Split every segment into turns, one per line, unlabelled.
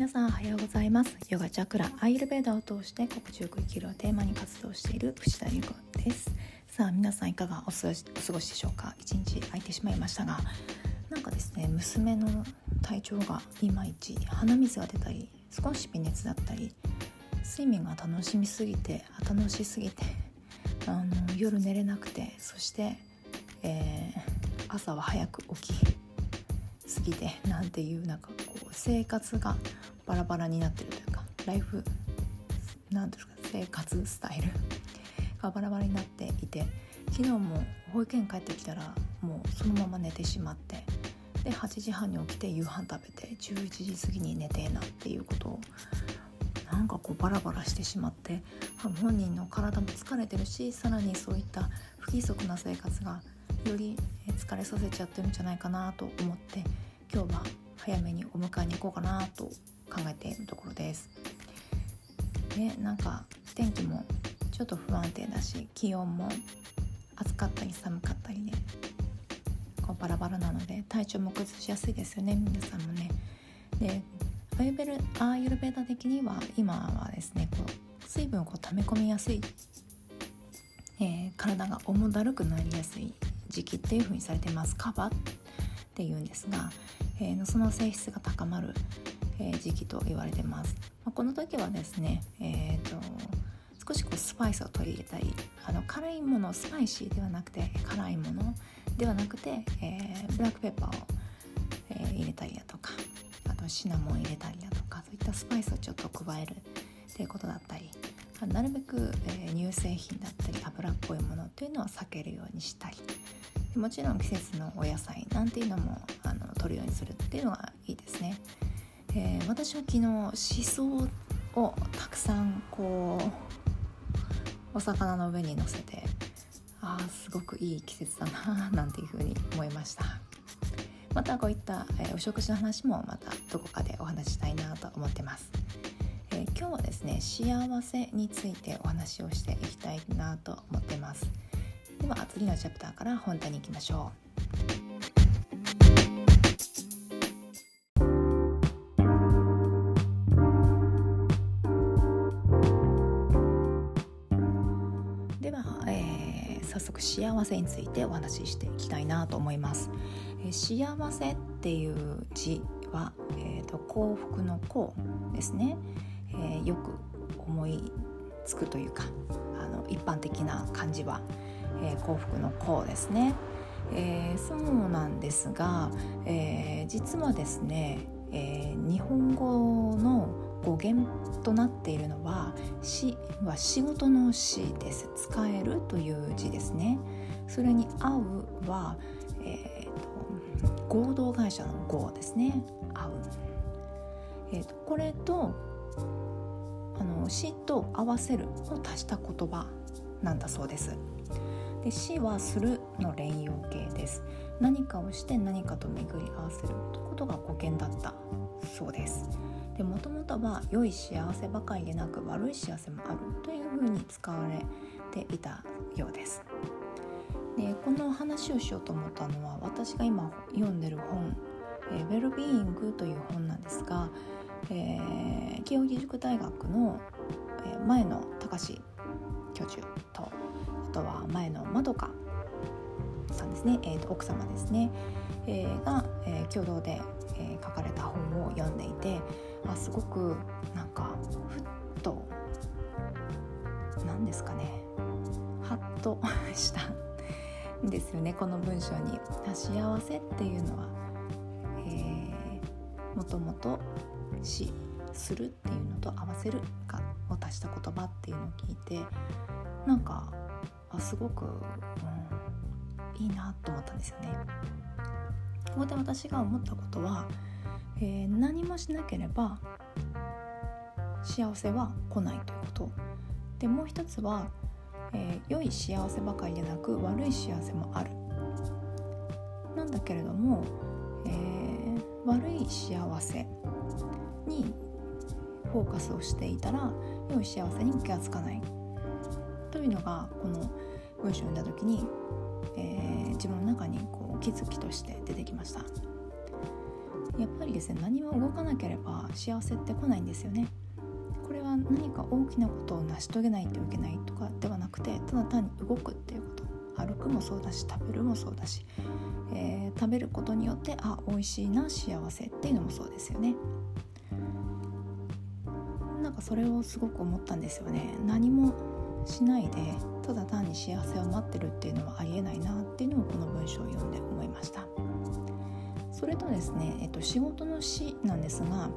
皆さんおはようございます。ヨガチャクラアイルベーダを通して心地よく生きるをテーマに活動している藤田由子です。さあ皆さんいかがお過ごしでしょうか？一日空いてしまいましたが。なんかですね娘の体調がいまいち鼻水が出たり少し微熱だったり睡眠が楽しみすぎて楽しすぎて あの夜寝れなくてそして、えー、朝は早く起きすぎてなんていうなんかこう生活がバラバラになってるというかライフなんですか生活スタイルがバラバラになっていて昨日も保育園帰ってきたらもうそのまま寝てしまってで8時半に起きて夕飯食べて11時過ぎに寝てえなっていうことをなんかこうバラバラしてしまって本人の体も疲れてるしさらにそういった不規則な生活がより疲れさせちゃってるんじゃないかなと思って今日は早めにお迎えに行こうかなと考えているところです。ね、なんか天気もちょっと不安定だし気温も暑かったり寒かったりで、こうバラバラなので体調も崩しやすいですよね皆さんもね。でアユベルアーユルベーダ的には今はですねこう水分をこう溜め込みやすい、えー、体が重だるくなりやすい時期っていう風にされてますカバっていうんですが、えー、その性質が高まる、え、時期と言われてます、まあ、この時はですね、えーと、少しこうスパイスを取り入れたりあの辛いものスパイシーではなくて辛いものではなくて、えブラックペッパーを、え入れたりだとかあとシナモン入れたりだとかそういったスパイスをちょっと加えるっていうことだったりなるべく、え乳製品だったり油っぽいものっていうのは避けるようにしたりもちろん季節のお野菜なんていうのもあの取るようにするっていうのがいいですね。えー、私は昨日しそをたくさんこうお魚の上に乗せてああすごくいい季節だななんていうふうに思いました。またこういった、えー、お食事の話もまたどこかでお話ししたいなと思ってます、えー、今日はですね幸せについてお話をしていきたいなと思ってます。では次のチャプターから本題に行きましょう。えー、早速幸せについてお話ししていきたいなと思います。えー、幸せっていう字は、えーと、幸福の幸ですね、えー、よく思いつくというかあの一般的な漢字はえー、幸福の幸ですね、えー、そうなんですが、えー、実はですね、え日本語の語源となっているのは「死」は仕事の「死」です。使えるという字ですね。それに「会うは」えーと、合同会社の「合」ですね「会う」えーと、これとあの死と合わせるを足した言葉なんだそうです。で死はするの連用形です。何かをして何かと巡り合わせるということが語源だったそうです。でもともとは良い幸せばかりでなく悪い幸せもあるというふうに使われていたようです。でこの話をしようと思ったのは私が今読んでる本「えー、ウェルビーイング」という本なんですが、えー、慶應義塾大学の、えー、前の高志教授とあとは前のまどかさんですね、えー、と奥様ですね、えー、が、えー、共同で、えー、書かれた本を読んでいてあすごくなんかふっと何ですかねハッと したんですよねこの文章に。幸せっていうのは、えー、もともと死するっていうのと合わせるかを足した言葉っていうのを聞いてなんかあすごく、うん、いいなと思ったんですよね。ここで私が思ったことは、えー、何もしなければ幸せは来ないということ。でもう一つは、えー、良い幸せばかりでなく悪い幸せもある。なんだけれども、えー、悪い幸せにフォーカスをしていたら良い幸せに気がつかない。というのがこの文章を読んだ時に、えー、自分の中にこう気づきとして出てきました。やっぱりですね何も動かなければ幸せって来ないんですよね。これは何か大きなことを成し遂げないといけないとかではなくてただ単に動くっていうこと。歩くもそうだし食べるもそうだし、えー、食べることによってあ美味しいな幸せっていうのもそうですよね。なんかそれをすごく思ったんですよね。何もしないでただ単に幸せを待ってるっていうのはありえないなっていうのをこの文章を読んで思いました。それとですね、えっと、仕事の死なんですが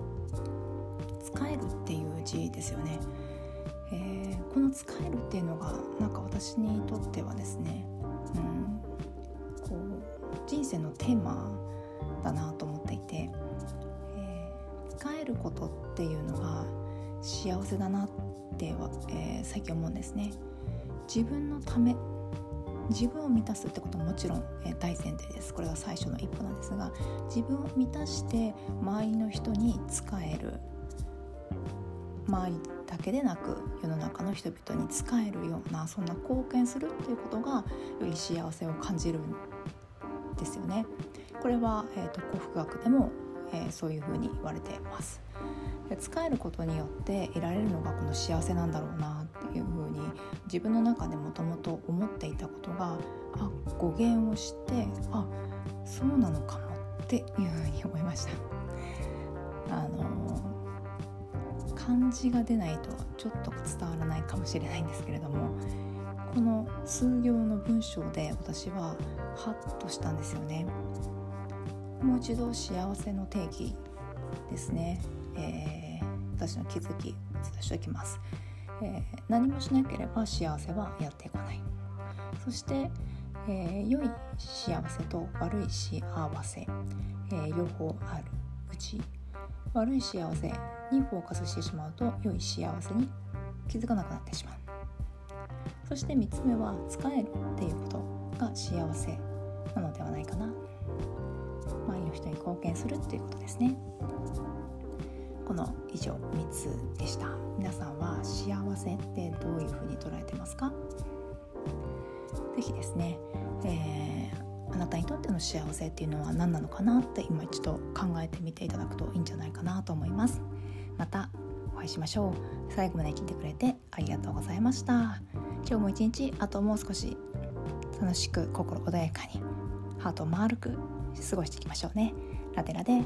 使えるっていう字ですよね、えー、この使えるっていうのがなんか私にとってはですね、うん、こう人生のテーマだなと思っていて、えー、使えることっていうのが幸せだなっては、えー、最近思うんですね。自分のため自分を満たすってことももちろん、えー、大前提ですこれが最初の一歩なんですが自分を満たして周りの人に使える周りだけでなく世の中の人々に使えるようなそんな貢献するっていうことがより幸せを感じるんですよね。これは、えーと、幸福学でも、えー、そういうふうに言われています。で使えることによって得られるのがこの幸せなんだろうなっ自分の中でもともと思っていたことがあ語源を知ってあそうなのかもっていうふうに思いました。あの漢字が出ないとちょっと伝わらないかもしれないんですけれどもこの数行の文章で私はハッとしたんですよね。もう一度幸せの定義ですね、えー、私の気づきお伝えしておきます、えー、何もしなければ幸せはやってこない。そして、えー、良い幸せと悪い幸せ、えー、両方あるうち悪い幸せにフォーカスしてしまうと良い幸せに気づかなくなってしまう。そして3つ目は使えるっていうことが幸せなのではないかな。周りの人に貢献するっていうことですね。この以上3つでした。皆さんは幸せってどういうふうに捉えてますか？是非ですね、えー、あなたにとっての幸せっていうのは何なのかなって今一度考えてみていただくといいんじゃないかなと思います。またお会いしましょう。最後まで聞いてくれてありがとうございました。今日も一日あともう少し楽しく心穏やかにハートを丸く過ごしていきましょうね。ラテラで。